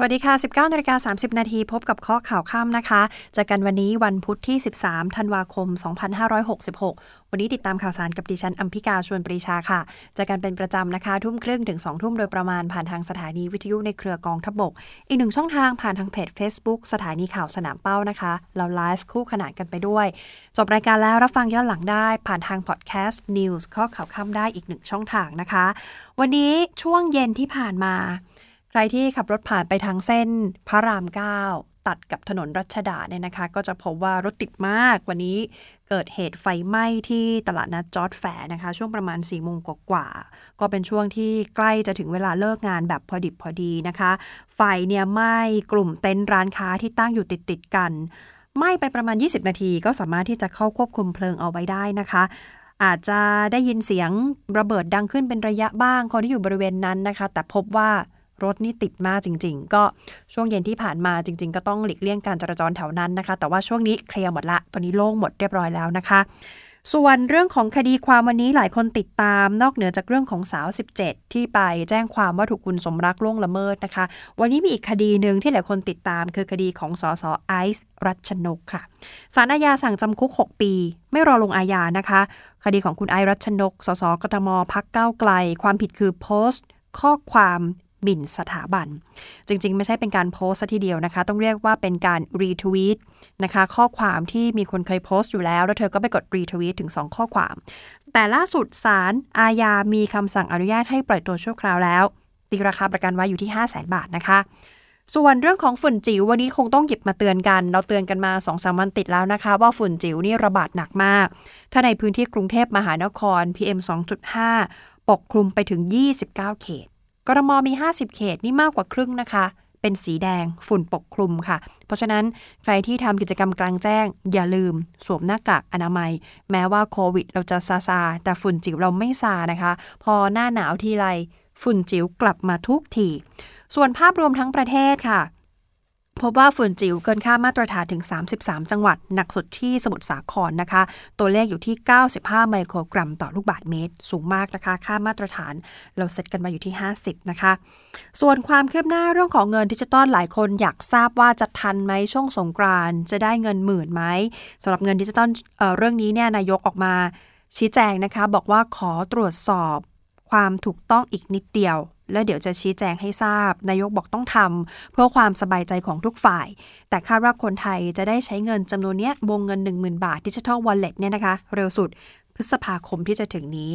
สวัสดีค่ะ 19นาฬิกา30 นาทีพบกับข้อข่าวค่ำนะคะเจอกันวันนี้วันพุธที่ 13 ธันวาคม 2566 วันนี้ติดตามข่าวสารกับดิฉันอัมพิกาชวนปรีชาค่ะเจอกันเป็นประจำนะคะ ทุ่มครึ่งถึง 2 ทุ่มโดยประมาณผ่านทางสถานีวิทยุในเครือกองทบก อีกหนึ่งช่องทางผ่านทางเพจ Facebook สถานีข่าวสนามเป้านะคะ เราไลฟ์คู่ขนานกันไปด้วย จบรายการแล้วรับฟังย้อนหลังได้ ผ่านทางพอดแคสต์ News เคาะข่าวค่ำได้อีกหนึ่งช่องทางนะคะ วันนี้ช่วงเย็นที่ผ่านมา ใครที่ขับรถผ่านไปทางเส้นพระราม9ตัดกับถนนรัชดาเนี่ยนะคะ ก็จะพบว่ารถติดมาก วันนี้เกิดเหตุไฟไหม้ที่ตลาดนัดจ๊อดแฟร์นะคะ ช่วงประมาณ4ี่โมงกว่าก็เป็นช่วงที่ใกล้จะถึงเวลาเลิกงานแบบพอดิบพอดีนะคะ ไฟเนี่ยไหม้กลุ่มเต็นท์ร้านค้าที่ตั้งอยู่ติดๆกันไหม้ไปประมาณ 20 นาทีก็สามารถที่จะเข้าควบคุมเพลิงเอาไว้ได้นะคะอาจจะได้ยินเสียงระเบิดดังขึ้นเป็นระยะบ้างคนที่อยู่บริเวณนั้นนะคะ แต่พบว่า รถนี่ติดมากจริง ๆ ก็ช่วงเย็นที่ผ่านมาจริง ๆ ก็ต้องหลีกเลี่ยงการจราจรแถวนั้นนะคะ แต่ว่าช่วงนี้เคลียร์หมดละ ตอนนี้โล่งหมดเรียบร้อยแล้วนะคะ ส่วนเรื่องของคดีความวันนี้หลายคนติดตาม นอกเหนือจากเรื่องของสาว 17 ที่ไปแจ้งความว่าถูกคุณสมรักล่วงละเมิดนะคะ วันนี้มีอีกคดีหนึ่งที่หลายคนติดตาม คือคดีของสสไอซ์รัชนกค่ะศาลอาญาสั่งจำคุก 6 ปี ไม่รอลงอาญานะคะ คดีของคุณไอซ์รัชนก สสกทมพรรคก้าวไกล ความผิดคือโพสต์ข้อความ หมิ่นสถาบัน จริง ๆ ไม่ใช่เป็นการโพสต์ทีเดียวนะคะ ต้องเรียกว่าเป็นการรีทวีตนะคะ ข้อความที่มีคนเคยโพสต์อยู่แล้ว แล้วเธอก็ไปกดรีทวีตถึง 2 ข้อความ แต่ล่าสุดศาลอาญามีคำสั่งอนุญาตให้ปล่อยตัวชั่วคราวแล้ว ตีราคาประกันไว้อยู่ที่ 5 0 0 0 0 0บาทนะคะส่วนเรื่องของฝุ่นจิ๋ววันนี้คงต้องหยิบมาเตือนกัน เราเตือนกันมา2อสาวันติดแล้วนะคะ ว่าฝุ่นจิ๋วนี่ระบาดหนักมาก ถ้าในพื้นที่กรุงเทพมหานคร PM 2.5 ปกคลุมไปถึง 29 เขต กรมมี 50 เขตนี่มากกว่าครึ่งนะคะ เป็นสีแดงฝุ่นปกคลุมค่ะ เพราะฉะนั้นใครที่ทำกิจกรรมกลางแจ้ง อย่าลืม สวมหน้ากากอนามัย แม้ว่าโควิด เราจะซาซาแต่ฝุ่นจิ๋วเราไม่ซานะคะ พอหน้าหนาวทีไรฝุ่นจิ๋วกลับมาทุกที ส่วนภาพรวมทั้งประเทศค่ะ พบว่าฝุ่นจิ๋วเกินค่ามาตรฐานถึง 33 จังหวัด หนักสุดที่สมุทรสาครนะคะ ตัวเลขอยู่ที่ 95 ไมโครกรัมต่อลูกบาศก์เมตร สูงมากนะคะ ค่ามาตรฐานเราเซตกันมาอยู่ที่ 50 นะคะ ส่วนความคืบหน้าเรื่องของเงินดิจิตอลหลายคนอยากทราบว่าจะทันไหมช่วงสงกรานจะได้เงินหมื่นไหมสำหรับเงินดิจิตอล เรื่องนี้เนี่ยนายกออกมาชี้แจงนะคะ บอกว่าขอตรวจสอบ ความถูกต้องอีกนิดเดียว แล้วเดี๋ยวจะชี้แจงให้ทราบ นายกบอกต้องทำเพื่อความสบายใจของทุกฝ่าย แต่คาดว่าคนไทยจะได้ใช้เงินจำนวนนี้วงเงิน 10,000 บาทดิจิทัลวอลเล็ตเนี่ยนะคะ เร็วสุดพฤษภาคมที่จะถึงนี้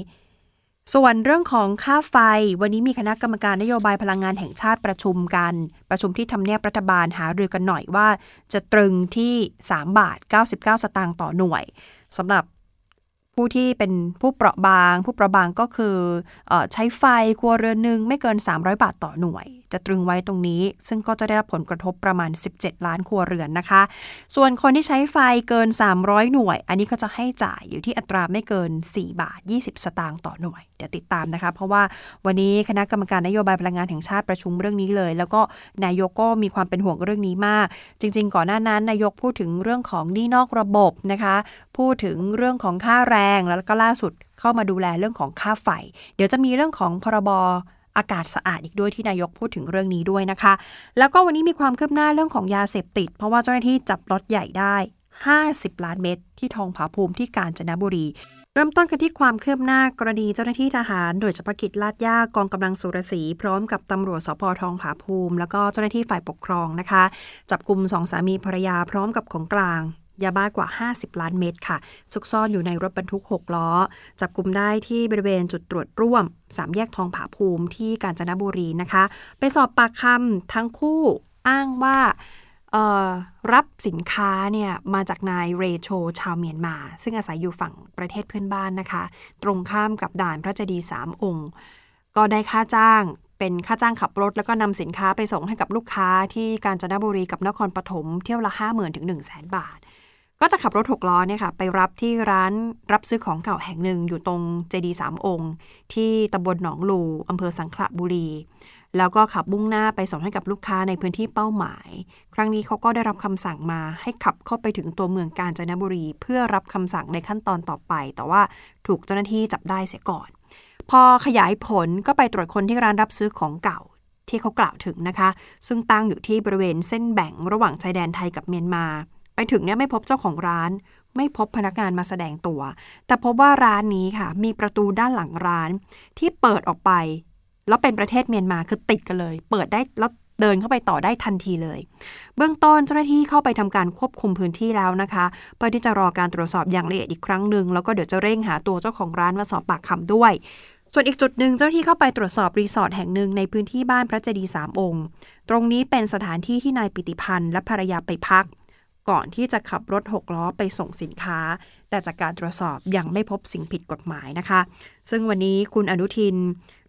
ส่วนเรื่องของค่าไฟ วันนี้มีคณะกรรมการนโยบายพลังงานแห่งชาติประชุมกัน ประชุมที่ทำเนียบรัฐบาลหารือกันหน่อยว่า จะตรึงที่ 3 บาท 99 สตางค์ต่อหน่วยสำหรับ ผู้ที่เป็นผู้เปราะบาง ผู้เปราะบางก็คืออใช้ไฟครัวเรือนหนึ่งไม่เกิน 300 บาทต่อหน่วย จะตรึงไว้ตรงนี้ ซึ่งก็จะได้รับผลกระทบประมาณ 17 ล้านครัวเรือนนะคะ ส่วนคนที่ใช้ไฟเกิน 300 หน่วย อันนี้ก็จะให้จ่ายอยู่ที่อัตราไม่เกิน 4 บาท 20 สตางค์ต่อหน่วย เดี๋ยวติดตามนะคะ เพราะว่าวันนี้คณะกรรมการนโยบายพลังงานแห่งชาติประชุมเรื่องนี้เลย แล้วก็นายกก็มีความเป็นห่วงเรื่องนี้มาก จริง ๆ ก่อนหน้านั้นนายกพูดถึงเรื่องของหนี้นอกระบบนะคะ พูดถึงเรื่องของค่าแรงแล้วก็ล่าสุดเข้ามาดูแลเรื่องของค่าไฟ เดี๋ยวจะมีเรื่องของพรบ อากาศสะอาดอีกด้วยที่นายกพูดถึงเรื่องนี้ด้วยนะคะ แล้วก็วันนี้มีความคืบหน้าเรื่องของยาเสพติด เพราะว่าเจ้าหน้าที่จับรถใหญ่ได้ 50 ล้านเม็ดที่ทองผาภูมิที่กาญจนบุรี เริ่มต้นกันที่ความคืบหน้ากรณีเจ้าหน้าที่ทหารโดยเฉพาะกิจลาดย่ากองกำลังสุรศรีพร้อมกับตำรวจสพทองผาภูมิ แล้วก็เจ้าหน้าที่ฝ่ายปกครองนะคะ จับกลุ่มสองสามีภรรยาพร้อมกับของกลาง ยาบ้ากว่า 50 ล้านเม็ดค่ะ ซุกซ่อนอยู่ในรถบรรทุก 6 ล้อ จับกลุ่มได้ที่บริเวณจุดตรวจร่วม สามแยกทองผาภูมิที่กาญจนบุรีนะคะ ไปสอบปากคำทั้งคู่อ้างว่ารับสินค้าเนี่ยมาจากนายเรโช ชาวเมียนมา ซึ่งอาศัยอยู่ฝั่งประเทศเพื่อนบ้านนะคะ ตรงข้ามกับด่านพระเจดีย์สามองค์ ก็ได้ค่าจ้างเป็นค่าจ้างขับรถ แล้วก็นำสินค้าไปส่งให้กับลูกค้าที่กาญจนบุรีกับนครปฐมเที่ยวละ 5 0,000 ถึง 1 0 0 0 0แบาท ก็จะขับรถหกล้อเนี่ยค่ะไปรับที่ร้านรับซื้อของเก่าแห่งหนึ่งอยู่ตรงเจดีสามองค์ ที่ตำบลหนองลูอำเภอสังขละบุรี แล้วก็ขับมุ่งหน้าไปส่งให้กับลูกค้าในพื้นที่เป้าหมาย ครั้งนี้เขาก็ได้รับคำสั่งมาให้ขับเข้าไปถึงตัวเมืองกาญจนบุรี เพื่อรับคำสั่งในขั้นตอนต่อไป แต่ว่าถูกเจ้าหน้าที่จับได้เสียก่อน พอขยายผลก็ไปตรวจคนที่ร้านรับซื้อของเก่าที่เขากล่าวถึงนะคะ ซึ่งตั้งอยู่ที่บริเวณเส้นแบ่งระหว่างชายแดนไทยกับเมียนมา ไปถึงเนี่ยไม่พบเจ้าของร้าน ไม่พบพนักงานมาแสดงตัว แต่พบว่าร้านนี้ค่ะ มีประตูด้านหลังร้านที่เปิดออกไป แล้วเป็นประเทศเมียนมาคือติดกันเลย เปิดได้แล้วเดินเข้าไปต่อได้ทันทีเลย เบื้องต้นเจ้าหน้าที่เข้าไปทำการควบคุมพื้นที่แล้วนะคะเพื่อที่จะรอการตรวจสอบอย่างละเอียดอีกครั้งหนึ่งแล้วก็เดี๋ยวจะเร่งหาตัวเจ้าของร้านมาสอบปากคำด้วย ส่วนอีกจุดหนึ่งเจ้าหน้าที่เข้าไปตรวจสอบรีสอร์ทแห่งหนึ่งในพื้นที่บ้านพระเจดีย์สามองค์ ตรงนี้เป็นสถานที่ที่นายปิติพันธ์และภรรยาไปพัก ก่อนที่จะขับรถหกล้อไปส่งสินค้า แต่จากการตรวจสอบยังไม่พบสิ่งผิดกฎหมายนะคะ ซึ่งวันนี้คุณอนุทิน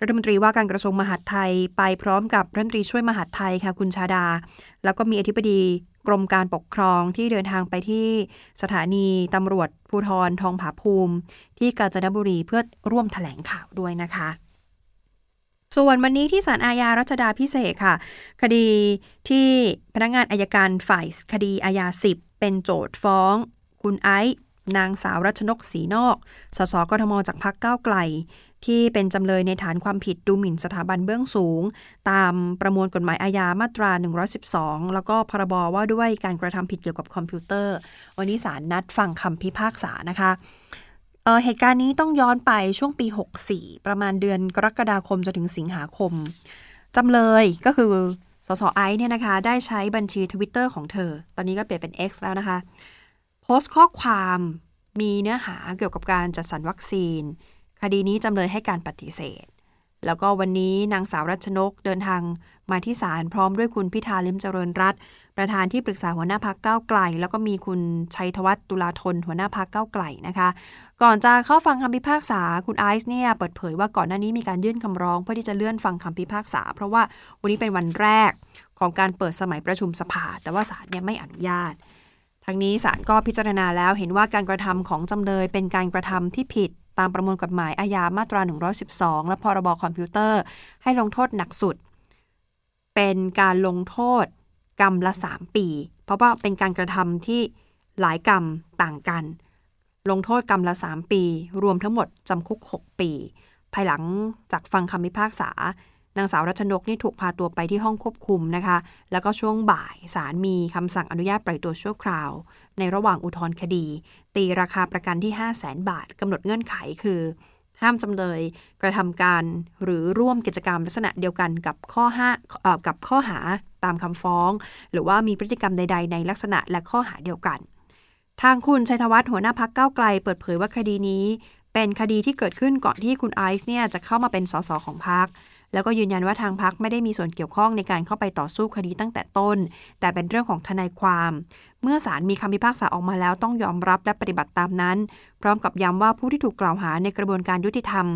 รัฐมนตรีว่าการกระทรวงมหาดไทยไปพร้อมกับรัฐมนตรีช่วยมหาดไทยค่ะคุณชาดา แล้วก็มีอธิบดีกรมการปกครองที่เดินทางไปที่สถานีตำรวจภูธรทองผาภูมิ ที่กาญจนบุรีเพื่อร่วมถแถลงข่าวด้วยนะคะ ส่วนวันนี้ที่ศาลอาญารัชดาพิเศษค่ะ คดีที่พนักงานอายการฝ่ายคดีอาญา10 เป็นโจทย์ฟ้อง คุณไอซ์นางสาวรัชนกศรีนอก สสกทมจากพรรคก้าวไกล ที่เป็นจำเลยในฐานความผิดดูหมิ่นสถาบันเบื้องสูง ตามประมวลกฎหมายอาญามาตรา 112 แล้วก็พรบว่าด้วยการกระทำผิดเกี่ยวกับคอมพิวเตอร์ วันนี้ศาลนัดฟังคำพิพากษานะคะ เหตุการณ์นี้ต้องย้อนไปช่วงปี 64 ประมาณเดือนกรกฎาคมจนถึงสิงหาคม จำเลยก็คือสสไอซ์เนี่ยนะคะ ได้ใช้บัญชีทวิตเตอร์ของเธอ ตอนนี้ก็เปลี่ยนเป็น X แล้วนะคะ โพสต์ข้อความมีเนื้อหาเกี่ยวกับการจัดสรรวัคซีน คดีนี้จำเลยให้การปฏิเสธ แล้วก็วันนี้นางสาวรัชนกเดินทางมาที่ศาลพร้อมด้วยคุณพิธาลิมเจริญรัตประธานที่ปรึกษาหัวหน้าพักเก้าไกล แล้วก็มีคุณชัยธวัฒน์ตุลาธนหัวหน้าพักเก้าไกลนะคะ ก่อนจะเข้าฟังคำพิพากษาคุณไอซ์เนี่ยเปิดเผยว่าก่อนหน้านี้มีการยื่นคำร้อง เพื่อที่จะเลื่อนฟังคำพิพากษา เพราะว่าวันนี้เป็นวันแรกของการเปิดสมัยประชุมสภา แต่ว่าศาลเนี่ยไม่อนุญาตทั้งนี้ศาลก็พิจารณาแล้วเห็นว่าการกระทำของจำเลยเป็นการกระทำที่ผิดตามประมวลกฎหมายอาญามาตรา 112 และพรบคอมพิวเตอร์ ให้ลงโทษหนักสุด เป็นการลงโทษกรรมละ 3 ปี เพราะว่าเป็นการกระทำที่หลายกรรมต่างกัน ลงโทษกรรมละ 3 ปี รวมทั้งหมดจำคุก 6 ปี ภายหลังจากฟังคำพิพากษา นางสาวรัชนกนี่ถูกพาตัวไปที่ห้องควบคุมนะคะ แล้วก็ช่วงบ่ายศาลมีคำสั่งอนุญาตปล่อยตัวชั่วคราว ในระหว่างอุทธรณ์คดี ตีราคาประกันที่ 5 0 0แสนบาทกำหนดเงื่อนไขคือ ห้ามจำเลยกระทำการหรือร่วมกิจกรรมลักษณะเดียวกันกับข้อห้ากับข้อหาตามคำฟ้อง หรือว่ามีพฤติกรรมใด ๆ ในลักษณะและข้อหาเดียวกัน ทางคุณชัยธวัฒน์หัวหน้าพักเก้าไกล เปิดเผยว่าคดีนี้ เป็นคดีที่เกิดขึ้นก่อนที่คุณไอซ์เนี่ยจะเข้ามาเป็นสสของพักแล้วก็ยืนยันว่าทางพักไม่ได้มีส่วนเกี่ยวข้องในการเข้าไปต่อสู้คดีตั้งแต่ต้น แต่เป็นเรื่องของทนายความ เมื่อศาลมีคำพิพากษาออกมาแล้วต้องยอมรับและปฏิบัติตามนั้น พร้อมกับย้ำว่าผู้ที่ถูกกล่าวหาในกระบวนการยุติธรรม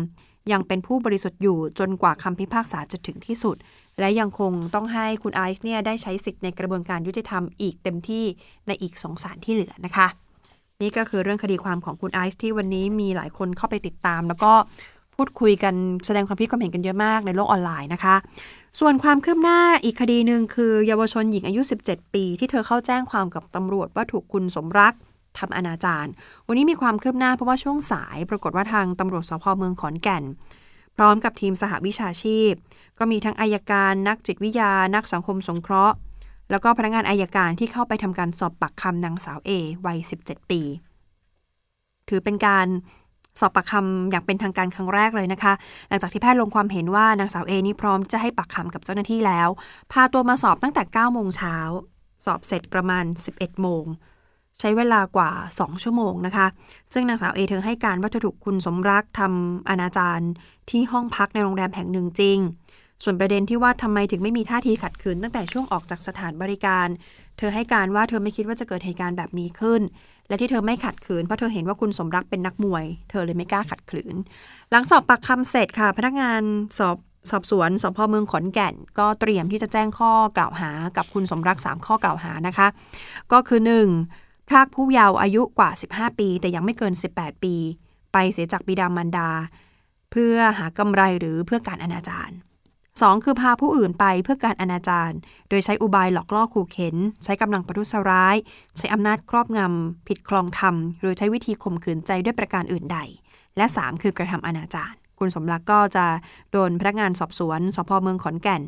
ยังเป็นผู้บริสุทธิ์อยู่จนกว่าคำพิพากษาจะถึงที่สุด และยังคงต้องให้คุณไอซ์เนี่ยได้ใช้สิทธิ์ในกระบวนการยุติธรรมอีกเต็มที่ในอีกสองศาลที่เหลือนะคะ นี่ก็คือเรื่องคดีความของคุณไอซ์ที่วันนี้มีหลายคนเข้าไปติดตาม แล้วก็พูดคุยกันแสดงความคิดความเห็นกันเยอะมากในโลกออนไลน์นะคะ ส่วนความคืบหน้าอีกคดีหนึ่งคือ เยาวชนหญิงอายุ 17 ปี ที่เธอเข้าแจ้งความกับตำรวจว่าถูกคุณสมรักทำอนาจารวันนี้มีความคืบหน้าเพราะว่าช่วงสาย ปรากฏว่าทางตำรวจสพเมืองขอนแก่น พร้อมกับทีมสหวิชาชีพ ก็มีทั้งอายการนักจิตวิทยา นักสังคมสงเคราะห์ แล้วก็พนักงานอายการที่เข้าไปทำการสอบปากคำนางสาวเอวัย 17 ปี ถือเป็นการสอบปากคำอย่างเป็นทางการครั้งแรกเลยนะคะ หลังจากที่แพทย์ลงความเห็นว่านางสาวเอนี่พร้อมจะให้ปากคำกับเจ้าหน้าที่แล้ว พาตัวมาสอบตั้งแต่9โมงเช้า สอบเสร็จประมาณ 11โมง ใช้เวลากว่า 2 ชั่วโมงนะคะ ซึ่งนางสาวเอเธอให้การว่าเธอถูกคุณสมรักทำอนาจารที่ห้องพักในโรงแรมแห่งหนึ่งจริง ส่วนประเด็นที่ว่าทำไมถึงไม่มีท่าทีขัดขืนตั้งแต่ช่วงออกจากสถานบริการ เธอให้การว่าเธอไม่คิดว่าจะเกิดเหตุการณ์แบบนี้ขึ้น และที่เธอไม่ขัดขืนเพราะเธอเห็นว่าคุณสมรักเป็นนักมวย เธอเลยไม่กล้าขัดขืน หลังสอบปากคำเสร็จค่ะ พนักงานสอบสอบสวนสพเมืองขอนแก่น ก็เตรียมที่จะแจ้งข้อกล่าวหากับคุณสมรัก 3 ข้อกล่าวหานะคะ ก็คือ 1. พรากผู้เยาว์อายุกว่า 15 ปี แต่ยังไม่เกิน 18 ปี ไปเสียจากบิดามารดา เพื่อหากำไรหรือเพื่อการอนาจาร 2. คือพาผู้อื่นไปเพื่อการอนาจารโดยใช้อุบายหลอกล่อขู่เข็น ใช้กำลังประทุษร้าย ใช้อำนาจครอบงำ ผิดคลองธรรม หรือใช้วิธีข่มขืนใจด้วยประการอื่นใด และ 3 คือกระทำอนาจารคุณสมรักก็จะโดนพนักงานสอบสวนสพเมืองขอนแก่น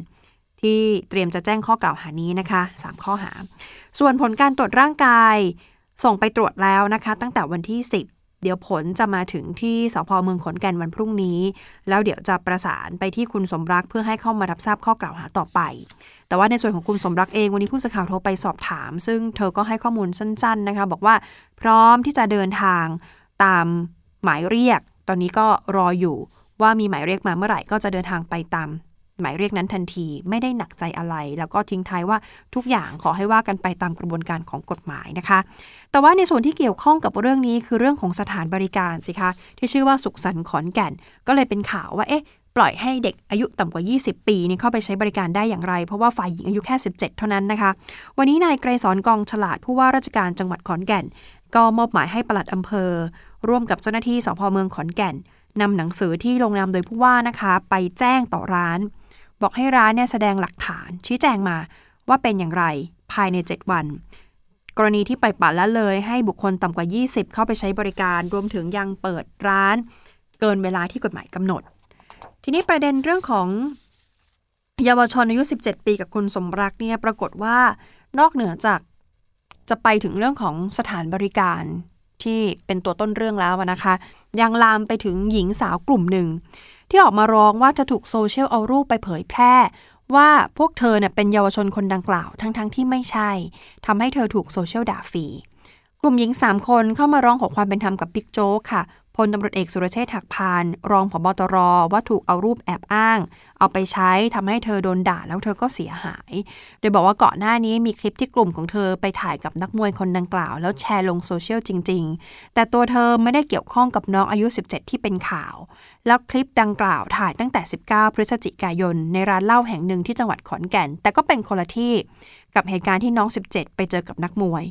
ที่เตรียมจะแจ้งข้อกล่าวหานี้นะคะ 3 ข้อหา ส่วนผลการตรวจร่างกาย ส่งไปตรวจแล้วนะคะ ตั้งแต่วันที่ 10 เดี๋ยวผลจะมาถึงที่สพเมืองขอนแก่นวันพรุ่งนี้ แล้วเดี๋ยวจะประสานไปที่คุณสมรักเพื่อให้เข้ามารับทราบข้อกล่าวหาต่อไป แต่ว่าในส่วนของคุณสมรักเองวันนี้ผู้สื่อข่าวโทรไปสอบถาม ซึ่งเธอก็ให้ข้อมูลสั้น ๆนะคะ บอกว่าพร้อมที่จะเดินทางตามหมายเรียก ตอนนี้ก็รออยู่ว่ามีหมายเรียกมาเมื่อไหร่ก็จะเดินทางไปตาม หมายเรียกนั้นทันทีไม่ได้หนักใจอะไร แล้วก็ทิ้งท้ายว่าทุกอย่างขอให้ว่ากันไปตามกระบวนการของกฎหมายนะคะ แต่ว่าในส่วนที่เกี่ยวข้องกับเรื่องนี้คือเรื่องของสถานบริการสิคะ ที่ชื่อว่าสุขสันต์ขอนแก่น ก็เลยเป็นข่าวว่าเอ๊ะปล่อยให้เด็กอายุต่ำกว่า 20 ปีนี่เข้าไปใช้บริการได้อย่างไร เพราะว่าฝ่ายหญิงอายุแค่ 17 เท่านั้นนะคะ วันนี้นายไกรสอนกองฉลาดผู้ว่าราชการจังหวัดขอนแก่น ก็มอบหมายให้ปลัดอำเภอ ร่วมกับเจ้าหน้าที่สพเมืองขอนแก่นนำหนังสือที่ลงนามโดยผู้ว่านะคะ ไปแจ้งต่อร้าน บอกให้ร้านเนี่ยแสดงหลักฐาน ชี้แจงมาว่าเป็นอย่างไรภายใน 7 วัน กรณีที่ไปปัดละเลย ให้บุคคลต่ำกว่า 20 เข้าไปใช้บริการ รวมถึงยังเปิดร้าน เกินเวลาที่กฎหมายกำหนด ทีนี้ประเด็นเรื่องของเยาวชนอายุ 17 ปีกับคุณสมรักเนี่ยปรากฏว่านอกเหนือจากจะไปถึงเรื่องของสถานบริการที่เป็นตัวต้นเรื่องแล้วนะคะ ยังลามไปถึงหญิงสาวกลุ่มหนึ่ง ที่ออกมาร้องว่าเธอถูกโซเชียลเอารูปไปเผยแพร่ ว่าพวกเธอเนี่ยเป็นเยาวชนคนดังกล่าวทั้งๆทที่ไม่ใช่ทำให้เธอถูกโซเชียลด่าฟรีกลุ่มหญิง 3 คนเข้ามาร้องขอความเป็นธรรมกับบิ๊กโจ๊กค่ะ พลตำรวจเอกสุรเชษฐ์หักพานรองผบตรว่าถูกเอารูปแอบอ้าง เอาไปใช้ทำให้เธอโดนด่าแล้วเธอก็เสียหาย โดยบอกว่าก่อนหน้านี้มีคลิปที่กลุ่มของเธอไปถ่ายกับนักมวยคนดังกล่าว แล้วแชร์ลงโซเชียลจริง ๆ แต่ตัวเธอไม่ได้เกี่ยวข้องกับน้องอายุ 17 ที่เป็นข่าว แล้วคลิปดังกล่าวถ่ายตั้งแต่ 19 พฤศจิกายน ในร้านเหล้าแห่งหนึ่งที่จังหวัดขอนแก่น แต่ก็เป็นคนละที่กับเหตุการณ์ที่น้อง 17 ไปเจอกับนักมวย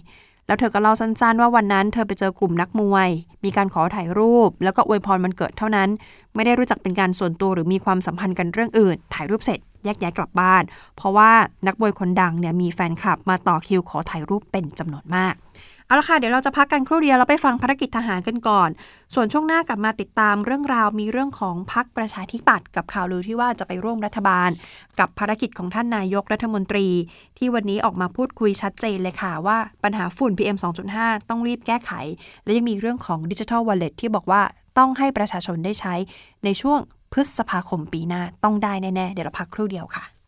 แล้วเธอก็เล่าสั้นๆ ว่าวันนั้นเธอไปเจอกลุ่มนักมวย มีการขอถ่ายรูป แล้วก็อวยพรมันเกิดเท่านั้น ไม่ได้รู้จักเป็นการส่วนตัวหรือมีความสัมพันธ์กันเรื่องอื่น ถ่ายรูปเสร็จแยกย้ายกลับบ้าน เพราะว่านักมวยคนดังเนี่ยมีแฟนคลับมาต่อคิวขอถ่ายรูปเป็นจำนวนมาก เอาละค่ะ เดี๋ยวเราจะพักกันครู่เดียวเราไปฟังภารกิจทหารกันก่อน ส่วนช่วงหน้ากลับมาติดตามเรื่องราวมีเรื่องของพักประชาธิปัตย์กับข่าวลือที่ว่าจะไปร่วมรัฐบาล กับภารกิจของท่านนายกรัฐมนตรี ที่วันนี้ออกมาพูดคุยชัดเจนเลยค่ะว่าปัญหาฝุ่น PM 2.5 ต้องรีบแก้ไข และยังมีเรื่องของดิจิทัลวอลเล็ตที่บอกว่าต้องให้ประชาชนได้ใช้ในช่วงพฤษภาคมปีหน้าต้องได้แน่ๆเดี๋ยวเราพักครู่เดียวค่ะ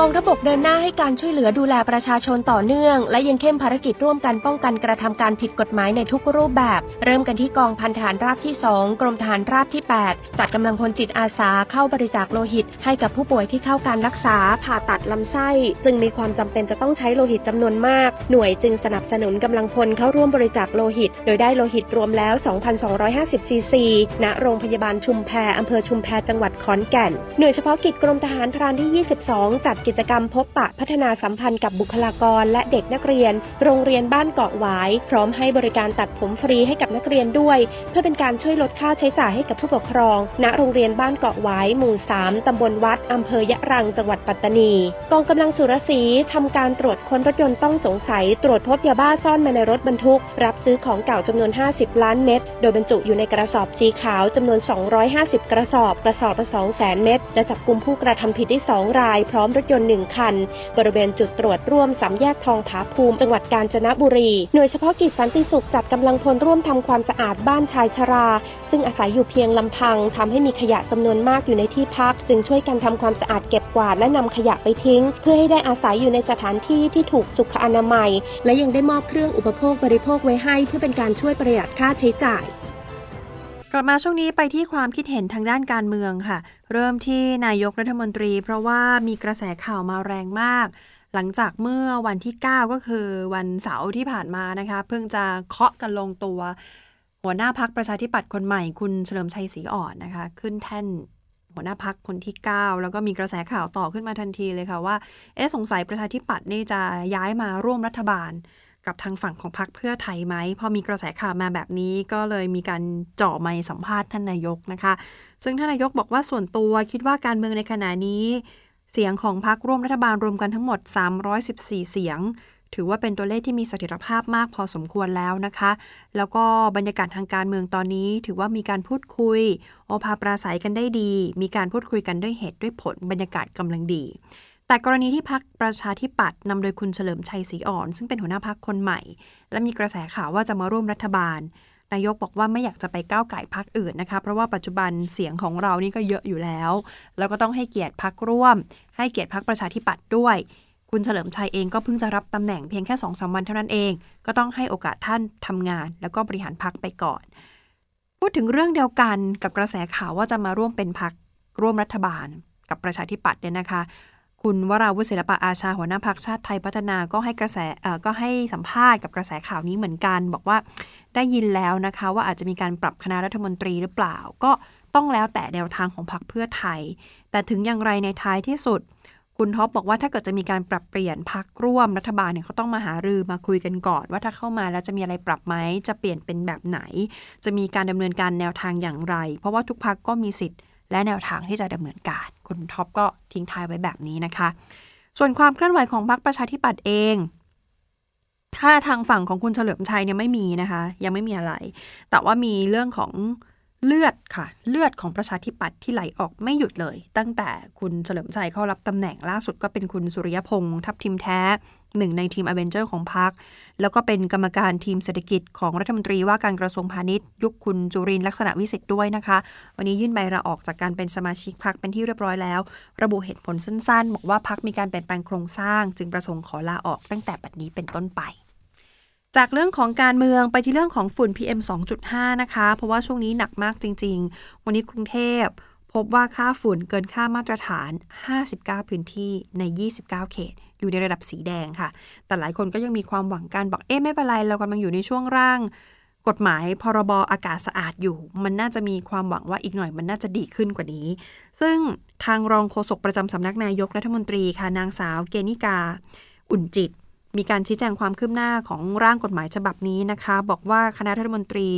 กองทบกเดินหน้าให้การช่วยเหลือดูแลประชาชนต่อเนื่อง และยังเข้มภารกิจร่วมกันป้องกันกระทำการผิดกฎหมายในทุกรูปแบบ เริ่มกันที่กองพันฐานราบที่ 2 กรมทหารราบที่ 8 จัดกำลังพลจิตอาสาเข้าบริจาคโลหิต ให้กับผู้ป่วยที่เข้าการรักษาผ่าตัดลำไส้ จึงมีความจำเป็นจะต้องใช้โลหิตจำนวนมาก หน่วยจึงสนับสนุนกำลังพลเข้าร่วมบริจาคโลหิต โดยได้โลหิตรวมแล้ว 2,250ซีซีณโรงพยาบาลชุมแพอำเภอชุมแพจังหวัดขอนแก่น หน่วยเฉพาะกิจกรมทหารพรานที่ 22 จัดกิจกรรมพบปะพัฒนาสัมพันธ์กับบุคลากรและเด็กนักเรียน โรงเรียนบ้านเกาะหวาย พร้อมให้บริการตัดผมฟรีให้กับนักเรียนด้วย เพื่อเป็นการช่วยลดค่าใช้จ่ายให้กับผู้ปกครอง ณโรงเรียนบ้านเกาะหวายหมู่ 3 ตำบลวัดอำเภอยะรังจังหวัดปัตตานี กองกำลังสุรศรีทำการตรวจค้นรถยนต์ต้องสงสัย ตรวจพบยาบ้าซ่อนมาในรถบรรทุก รับซื้อของเก่าจำนวน 50 ล้านเม็ดโดยบรรจุอยู่ในกระสอบสีขาวจำนวน 250 กระสอบกระสอบละ2แสนเม็ดและจับกลุ่มผู้กระทำผิดได้ 2 ราย พร้อมรถยนต์1คัน บริเวณจุดตรวจร่วมสามแยกทองผาภูมิจังหวัดกาญจนบุรี หน่วยเฉพาะกิจสันติสุขจัดกำลังพลร่วมทำความสะอาดบ้านชายชรา ซึ่งอาศัยอยู่เพียงลำพังทำให้มีขยะจำนวนมากอยู่ในที่พัก จึงช่วยกันทำความสะอาดเก็บกวาดและนำขยะไปทิ้ง เพื่อให้ได้อาศัยอยู่ในสถานที่ที่ถูกสุขอนามัย และยังได้มอบเครื่องอุปโภคบริโภคไว้ให้ เพื่อเป็นการช่วยประหยัดค่าใช้จ่าย ลับมาช่วงนี้ไปที่ความคิดเห็นทางด้านการเมืองค่ะ เริ่มที่นายกรัฐมนตรี เพราะว่ามีกระแสข่าวมาแรงมาก หลังจากเมื่อวันที่ 9 ก็คือวันเสาร์ที่ผ่านมานะคะเพิ่งจะเคาะกันลงตัว หัวหน้าพักประชาธิปัตย์คนใหม่คุณเฉลิมชัยศรีอ่อนนะคะ ขึ้นแท่นหัวหน้าพักคนที่ 9 แล้วก็มีกระแสข่าวต่อขึ้นมาทันทีเลยค่ะว่าเอ๊ะสงสัยประชาธิปัตย์นี่จะย้ายมาร่วมรัฐบาล กับทางฝั่งของพรรคเพื่อไทยไหม พอมีกระแสข่าวมาแบบนี้ก็เลยมีการเจาะไมสัมภาษณ์ท่านนายกนะคะ ซึ่งท่านนายกบอกว่าส่วนตัวคิดว่าการเมืองในขณะนี้ เสียงของพรรคร่วมรัฐบาลรวมกันทั้งหมด 314 เสียง ถือว่าเป็นตัวเลขที่มีเสถียรภาพมากพอสมควรแล้วนะคะ แล้วก็บรรยากาศทางการเมืองตอนนี้ ถือว่ามีการพูดคุย โอภาปราศัยกันได้ดี มีการพูดคุยกันด้วยเหตุด้วยผลบรรยากาศกำลังดี แต่กรณีที่พักประชาธิปัตย์นำโดยคุณเฉลิมชัยศรีอ่อน ซึ่งเป็นหัวหน้าพักคนใหม่ และมีกระแสข่าวว่าจะมาร่วมรัฐบาล นายกบอกว่าไม่อยากจะไปก้าวไก่พักอื่นนะคะ เพราะว่าปัจจุบันเสียงของเรานี่ก็เยอะอยู่แล้ว แล้วก็ต้องให้เกียรติพักร่วม ให้เกียรติพักประชาธิปัตย์ด้วย คุณเฉลิมชัยเองก็เพิ่งจะรับตำแหน่งเพียงแค่สองสาวันเท่านั้นเอง ก็ต้องให้โอกาสท่านทำงาน แล้วก็บริหารพักไปก่อน พูดถึงเรื่องเดียวกันกับกระแสข่าวว่าจะมาร่วมเป็นพักร่วมรัฐบาล กับประชาธิปัตย์เนี่ยนะคะ คุณวราวุฒิศิลปะอาชาหัวหน้าพักชาติไทยพัฒนาก็ให้กระแสก็ให้สัมภาษณ์กับกระแสข่าวนี้เหมือนกัน บอกว่าได้ยินแล้วนะคะว่าอาจจะมีการปรับคณะรัฐมนตรีหรือเปล่า ก็ต้องแล้วแต่แนวทางของพรรคเพื่อไทย แต่ถึงอย่างไรในท้ายที่สุด คุณท็อปบอกว่าถ้าเกิดจะมีการปรับเปลี่ยนพักร่วมรัฐบาลเนี่ยเขาต้องมาหารือมาคุยกันก่อน ว่าถ้าเข้ามาแล้วจะมีอะไรปรับไหมจะเปลี่ยนเป็นแบบไหน จะมีการดำเนินการแนวทางอย่างไร เพราะว่าทุกพักก็มีสิทธิ์ และแนวทางที่จะดำเนินการ คุณท็อปก็ทิ้งท้ายไว้แบบนี้นะคะ ส่วนความเคลื่อนไหวของพรรคประชาธิปัตย์เอง ถ้าทางฝั่งของคุณเฉลิมชัยเนี่ยไม่มีนะคะ ยังไม่มีอะไร แต่ว่ามีเรื่องของเลือดค่ะ เลือดของประชาธิปัตย์ที่ไหลออกไม่หยุดเลย ตั้งแต่คุณเฉลิมชัยเข้ารับตำแหน่งล่าสุดก็เป็นคุณสุริยพงษ์ทัพทิมแท้ หนึ่งในทีมอเวนเจอร์ของพรรคแล้วก็เป็นกรรมการทีมเศรษฐกิจของรัฐมนตรีว่าการกระทรวงพาณิชย์ ยุคคุณจุรินลักษณะวิสิทธิ์ด้วยนะคะ วันนี้ยื่นใบลาออกจากการเป็นสมาชิกพรรคเป็นที่เรียบร้อยแล้ว ระบุเหตุผลสั้นๆ บอกว่าพรรคมีการเปลี่ยนแปลงโครงสร้าง จึงประสงค์ขอลาออกตั้งแต่บัดนี้เป็นต้นไปจากเรื่องของการเมืองไปที่เรื่องของฝุ่น PM 2.5 นะคะ เพราะว่าช่วงนี้หนักมากจริง ๆ วันนี้กรุงเทพ พบว่าค่าฝุ่นเกินค่ามาตรฐาน 59 พื้นที่ใน 29 เขต อยู่ในระดับสีแดงค่ะ แต่หลายคนก็ยังมีความหวังการบอกเอ๊ะไม่เป็นไร เรากำลังอยู่ในช่วงร่าง กฎหมายพรบอากาศสะอาดอยู่ มันน่าจะมีความหวังว่าอีกหน่อยมันน่าจะดีขึ้นกว่านี้ ซึ่งทางรองโฆษกประจำสำนักนายกรัฐมนตรีค่ะนางสาวเกนิกา อุ่นจิตมีการชี้แจงความคืบหน้าของร่างกฎหมายฉบับนี้นะคะ บอกว่าคณะรัฐมนตรี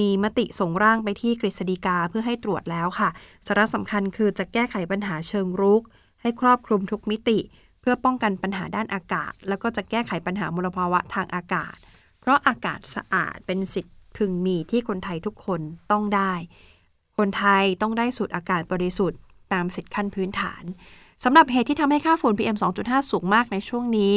มีมติส่งร่างไปที่กฤษฎีกาเพื่อให้ตรวจแล้วค่ะ สาระสำคัญคือจะแก้ไขปัญหาเชิงรุก ให้ครอบคลุมทุกมิติ เพื่อป้องกันปัญหาด้านอากาศ แล้วก็จะแก้ไขปัญหามลภาวะทางอากาศ เพราะอากาศสะอาดเป็นสิทธิ์พึงมีที่คนไทยทุกคนต้องได้ คนไทยต้องได้สูดอากาศบริสุทธิ์ ตามสิทธิขั้นพื้นฐานสำหรับเหตุที่ทำให้ค่าฝุ่น PM 2.5 สูงมากในช่วงนี้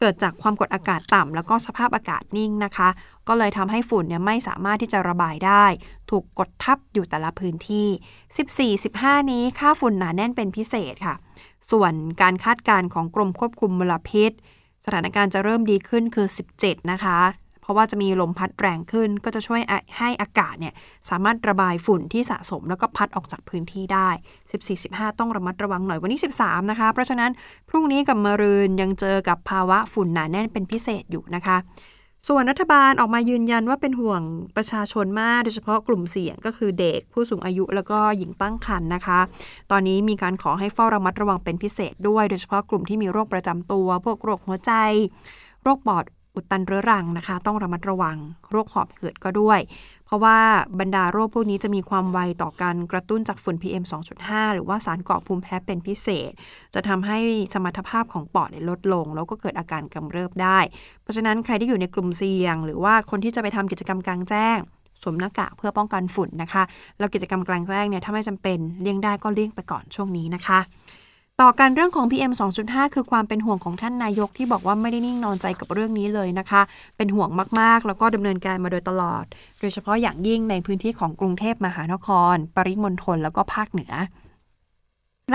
เกิดจากความกดอากาศต่ำแล้วก็สภาพอากาศนิ่งนะคะ ก็เลยทำให้ฝุ่นเนี่ยไม่สามารถที่จะระบายได้ ถูกกดทับอยู่แต่ละพื้นที่ 14-15 นี้ค่าฝุ่นหนาแน่นเป็นพิเศษค่ะ ส่วนการคาดการณ์ของกรมควบคุมมลพิษ สถานการณ์จะเริ่มดีขึ้นคือ 17 นะคะ ราะว่าจะมีลมพัดแรงขึ้น ก็จะช่วยให้อากาศเนี่ยสามารถระบายฝุ่นที่สะสม แล้วก็พัดออกจากพื้นที่ได้ 14-15 ต้องระมัดระวังหน่อยวันนี้ 13 นะคะ เพราะฉะนั้นพรุ่งนี้กับมะรืนยังเจอกับภาวะฝุ่นหนาแน่นเป็นพิเศษอยู่นะคะส่วนรัฐบาลออกมายืนยันว่าเป็นห่วงประชาชนมาก โดยเฉพาะกลุ่มเสี่ยงก็คือเด็กผู้สูงอายุแล้วก็หญิงตั้งครรภ์นะคะ ตอนนี้มีการขอให้เฝ้าระมัดระวังเป็นพิเศษด้วย โดยเฉพาะกลุ่มที่มีโรคประจำตัว พวกโรคหัวใจ โรคปอด อุดตันเรื้อรังนะคะ ต้องระมัดระวัง โรคหอบหืดก็ด้วย เพราะว่าบรรดาโรคพวกนี้จะมีความไวต่อการกระตุ้นจากฝุ่น PM 2.5 หรือว่าสารก่อภูมิแพ้เป็นพิเศษ จะทำให้สมรรถภาพของปอดลดลง แล้วก็เกิดอาการกำเริบได้ เพราะฉะนั้นใครที่อยู่ในกลุ่มเสี่ยง หรือว่าคนที่จะไปทำกิจกรรมกลางแจ้งสวมหน้ากากเพื่อป้องกันฝุ่นนะคะ แล้วกิจกรรมกลางแจ้งเนี่ยถ้าไม่จำเป็นเลี่ยงได้ก็เลี่ยงไปก่อนช่วงนี้นะคะ ต่อกันเรื่องของ PM 2.5 คือความเป็นห่วงของท่านนายกที่บอกว่าไม่ได้นิ่งนอนใจกับเรื่องนี้เลยนะคะ เป็นห่วงมากๆ แล้วก็ดำเนินการมาโดยตลอด โดยเฉพาะอย่างยิ่งในพื้นที่ของกรุงเทพมหานคร ปริมณฑลแล้วก็ภาคเหนือ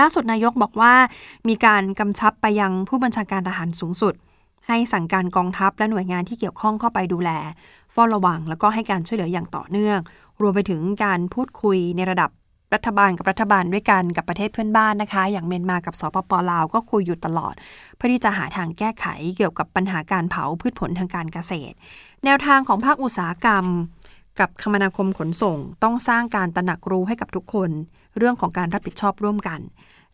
ล่าสุดนายกบอกว่า มีการกำชับไปยังผู้บัญชาการทหารสูงสุด ให้สั่งการกองทัพและหน่วยงานที่เกี่ยวข้องเข้าไปดูแลเฝ้าระวัง แล้วก็ให้การช่วยเหลืออย่างต่อเนื่อง รวมไปถึงการพูดคุยในระดับ รัฐบาลกับรัฐบาลด้วยกันกับประเทศเพื่อนบ้านนะคะ อย่างเมียนมากับสปปลาวก็คุยอยู่ตลอด เพื่อที่จะหาทางแก้ไขเกี่ยวกับปัญหาการเผาพืชผลทางการเกษตร แนวทางของภาคอุตสาหกรรม กับคมนาคมขนส่ง ต้องสร้างการตระหนักรู้ให้กับทุกคน เรื่องของการรับผิดชอบร่วมกัน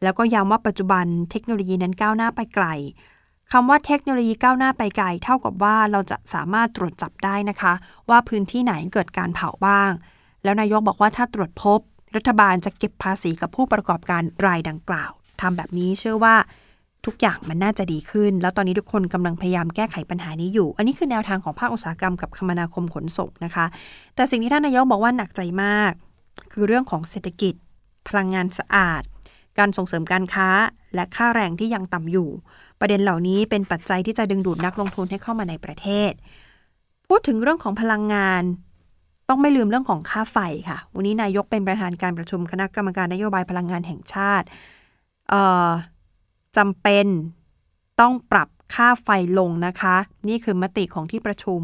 แล้วก็ย้ำว่าปัจจุบันเทคโนโลยีนั้นก้าวหน้าไปไกลคำว่าเทคโนโลยีก้าวหน้าไปไกลเท่ากับว่าเราจะสามารถตรวจจับได้นะคะ ว่าพื้นที่ไหนเกิดการเผาบ้าง แล้วนายกบอกว่าถ้าตรวจพบ รัฐบาลจะเก็บภาษีกับผู้ประกอบการรายดังกล่าวทำแบบนี้เชื่อว่าทุกอย่างมันน่าจะดีขึ้น แล้วตอนนี้ทุกคนกำลังพยายามแก้ไขปัญหานี้อยู่ อันนี้คือแนวทางของภาคอุตสาหกรรมกับคมนาคมขนส่งนะคะ แต่สิ่งที่ท่านนายกบอกว่าหนักใจมาก คือเรื่องของเศรษฐกิจ พลังงานสะอาด การส่งเสริมการค้า และค่าแรงที่ยังต่ำอยู่ ประเด็นเหล่านี้เป็นปัจจัยที่จะดึงดูดนักลงทุนให้เข้ามาในประเทศ พูดถึงเรื่องของพลังงาน ต้องไม่ลืมเรื่องของค่าไฟค่ะ วันนี้นายกเป็นประธานการประชุมคณะกรรมการนโยบายพลังงานแห่งชาติจำเป็นต้องปรับค่าไฟลงนะคะ นี่คือมติของที่ประชุม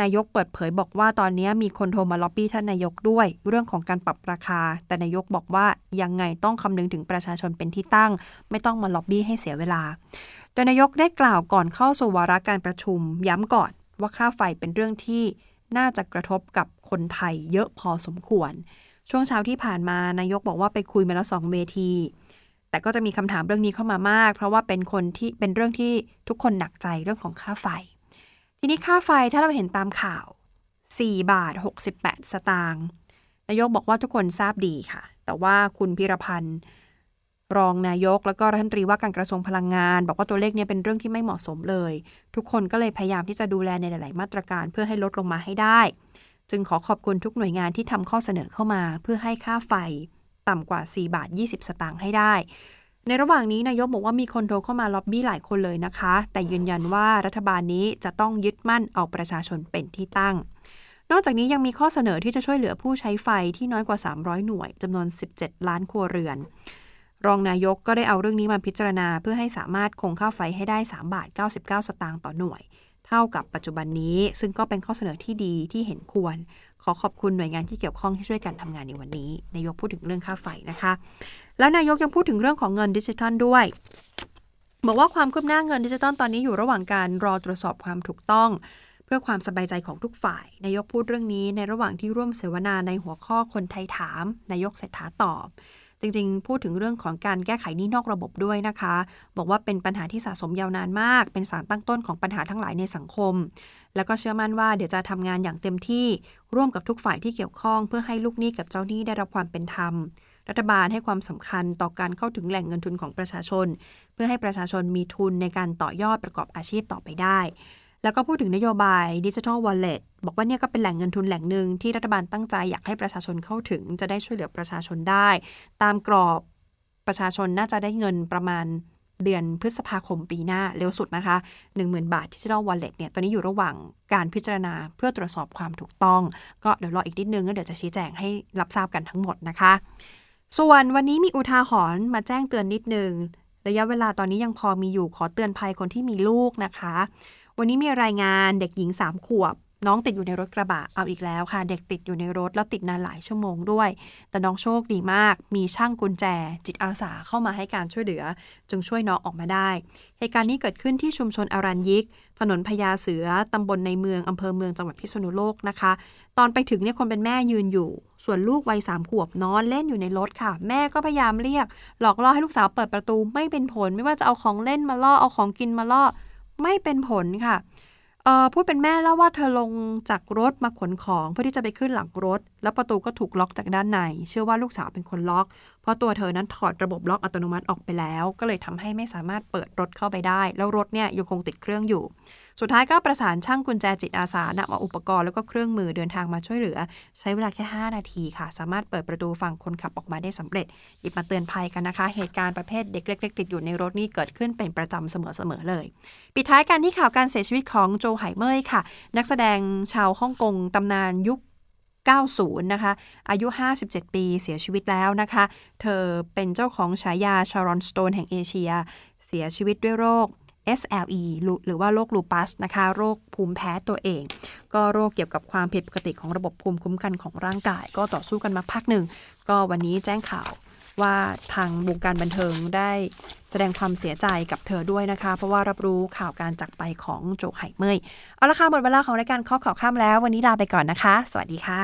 นายกเปิดเผยบอกว่าตอนนี้มีคนโทรมาล็อบบี้ท่านนายกด้วย เรื่องของการปรับราคา แต่นายกบอกว่ายังไงต้องคำนึงถึงประชาชนเป็นที่ตั้ง ไม่ต้องมาล็อบบี้ให้เสียเวลา โดยนายกได้กล่าวก่อนเข้าสู่วาระการประชุม ย้ำก่อนว่าค่าไฟเป็นเรื่องที่ น่าจะกระทบกับคนไทยเยอะพอสมควร ช่วงเช้าที่ผ่านมานายกบอกว่าไปคุยมาแล้วสองเวที แต่ก็จะมีคำถามเรื่องนี้เข้ามามาก เพราะว่าเป็นคนที่เป็นเรื่องที่ทุกคนหนักใจเรื่องของค่าไฟ ทีนี้ค่าไฟถ้าเราเห็นตามข่าว 4 บาท 68 สตางค์นายกบอกว่าทุกคนทราบดีค่ะ แต่ว่าคุณพิรพันธ์ รองนายก แล้วก็รัฐมนตรีว่าการกระทรวงพลังงาน บอกว่าตัวเลขนี้เป็นเรื่องที่ไม่เหมาะสมเลย ทุกคนก็เลยพยายามที่จะดูแลในหลาย ๆ มาตรการเพื่อให้ลดลงมาให้ได้ จึงขอขอบคุณทุกหน่วยงานที่ทำข้อเสนอเข้ามาเพื่อให้ค่าไฟต่ำกว่า 4 บาท 20 สตางค์ให้ได้ ในระหว่างนี้นายกบอกว่ามีคนโทรเข้ามาล็อบบี้หลายคนเลยนะคะ แต่ยืนยันว่ารัฐบาลนี้จะต้องยึดมั่นเอาประชาชนเป็นที่ตั้ง นอกจากนี้ยังมีข้อเสนอที่จะช่วยเหลือผู้ใช้ไฟที่น้อยกว่า 300 หน่วยจำนวน 17 ล้านครัวเรือน รองนายกก็ได้เอาเรื่องนี้มาพิจารณา เพื่อให้สามารถคงค่าไฟให้ได้ 3 บาท 99 สตางค์ต่อหน่วย เท่ากับปัจจุบันนี้ ซึ่งก็เป็นข้อเสนอที่ดีที่เห็นควร ขอขอบคุณหน่วยงานที่เกี่ยวข้องที่ช่วยกันทำงานในวันนี้ นายกพูดถึงเรื่องค่าไฟนะคะ แล้วนายกยังพูดถึงเรื่องของเงินดิจิทัลด้วยบอกว่าความคืบหน้าเงินดิจิทัลตอนนี้อยู่ระหว่างการรอตรวจสอบความถูกต้อง เพื่อความสบายใจของทุกฝ่าย นายกพูดเรื่องนี้ในระหว่างที่ร่วมเสวนาในหัวข้อคนไทยถาม นายกเศรษฐาตอบ จริงๆ พูดถึงเรื่องของการแก้ไขนี้นอกระบบด้วยนะคะ บอกว่าเป็นปัญหาที่สะสมยาวนานมาก เป็นสารตั้งต้นของปัญหาทั้งหลายในสังคม แล้วก็เชื่อมั่นว่าเดี๋ยวจะทำงานอย่างเต็มที่ร่วมกับทุกฝ่ายที่เกี่ยวข้อง เพื่อให้ลูกหนี้กับเจ้าหนี้ได้รับความเป็นธรรม รัฐบาลให้ความสำคัญต่อการเข้าถึงแหล่งเงินทุนของประชาชน เพื่อให้ประชาชนมีทุนในการต่อยอดประกอบอาชีพต่อไปได้ แล้วก็พูดถึงนโยบายดิจิทัลวอลเล็ตบอกว่าเนี่ยก็เป็นแหล่งเงินทุนแหล่งหนึ่งที่รัฐบาลตั้งใจอยากให้ประชาชนเข้าถึง จะได้ช่วยเหลือประชาชนได้ ตามกรอบประชาชนน่าจะได้เงินประมาณเดือนพฤษภาคมปีหน้าเร็วสุดนะคะ 10,000 บาทดิจิทัลวอลเล็ตเนี่ยตอนนี้อยู่ระหว่างการพิจารณาเพื่อตรวจสอบความถูกต้อง ก็เดี๋ยวรออีกนิดนึงแล้วเดี๋ยวจะชี้แจงให้รับทราบกันทั้งหมดนะคะ ส่วนวันนี้มีอุทาหรณ์มาแจ้งเตือนนิดนึงระยะเวลาตอนนี้ยังพอมีอยู่ขอเตือนภัยคนที่มีลูกนะคะ วันนี้มีรายงานเด็กหญิง 3 ขวบ น้องติดอยู่ในรถกระบะเอาอีกแล้วค่ะ เด็กติดอยู่ในรถแล้วติดนานหลายชั่วโมงด้วย แต่น้องโชคดีมาก มีช่างกุญแจ จิตอาสาเข้ามาให้การช่วยเหลือ จึงช่วยน้องออกมาได้ เหตุการณ์นี้เกิดขึ้นที่ชุมชนอารัญยิก ถนนพญาเสือตำบลในเมืองอำเภอเมืองจังหวัดพิษณุโลกนะคะ ตอนไปถึงเนี่ยคนเป็นแม่ยืนอยู่ ส่วนลูกวัยสามขวบนอนเล่นอยู่ในรถค่ะ แม่ก็พยายามเรียก หลอกล่อให้ลูกสาวเปิดประตูไม่เป็นผล ไม่ว่าจะเอาของเล่นมาล่อเอาของกินมาล่อ ไม่เป็นผลค่ะผู้เป็นแม่เล่าว่าเธอลงจากรถมาขนของเพื่อที่จะไปขึ้นหลังรถ แล้วประตูก็ถูกล็อกจากด้านใน เชื่อว่าลูกสาวเป็นคนล็อก เพราะตัวเธอนั้นถอดระบบล็อกอัตโนมัติออกไปแล้ว ก็เลยทำให้ไม่สามารถเปิดรถเข้าไปได้ แล้วรถเนี่ยยังคงติดเครื่องอยู่ สุดท้ายก็ประสานช่างกุญแจจิตอาสานำเอาอุปกรณ์แล้วก็เครื่องมือเดินทางมาช่วยเหลือ ใช้เวลาแค่ 5 นาทีค่ะ สามารถเปิดประตูฝั่งคนขับออกมาได้สำเร็จหยิบมาเตือนภัยกันนะคะ เหตุการณ์ประเภทเด็กเล็กๆติดอยู่ในรถนี่เกิดขึ้นเป็นประจำเสมอๆเลย ปิดท้ายกันที่ข่าวการเสียชีวิตของโจไห่เมยค่ะ นักแสดงชาวฮ่องกงตำนานยุค 90 นะคะ อายุ 57 ปีเสียชีวิตแล้วนะคะ เธอเป็นเจ้าของฉายาชารอนสโตนแห่งเอเชีย เสียชีวิตด้วยโรค SLE หรือว่าโรคลูปัสนะคะ โรคภูมิแพ้ตัวเอง ก็โรคเกี่ยวกับความผิดปกติของระบบภูมิคุ้มกันของร่างกาย ก็ต่อสู้กันมาพักหนึ่ง ก็วันนี้แจ้งข่าว ว่าทางวงการบันเทิงได้แสดงความเสียใจกับเธอด้วยนะคะ เพราะว่ารับรู้ข่าวการจักไปของโจไห่เมยเอาละค่ะหมดเวลาของรายการข้อข่าวข้ามแล้ว วันนี้ลาไปก่อนนะคะ สวัสดีค่ะ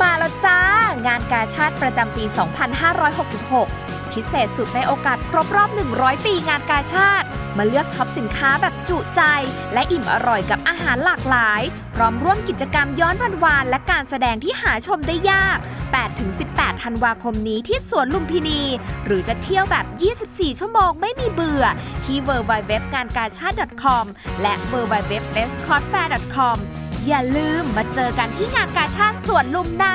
มาแล้วจ้า งานกาชาติประจำปี 2566 พิเศษสุดในโอกาสครบรอบ 100 ปีงานกาชาติ มาเลือกช็อปสินค้าแบบจุใจ และอิ่มอร่อยกับอาหารหลากหลาย พร้อมร่วมกิจกรรมย้อนวันวานและการแสดงที่หาชมได้ยาก 8-18 ธันวาคมนี้ที่สวนลุมพินี หรือจะเที่ยวแบบ 24 ชั่วโมงไม่มีเบื่อ ที่ www งานกาชาติ .com และ www b e s t c o t f a i r com อย่าลืมมาเจอกันที่งานกาชาติสวนลุมนา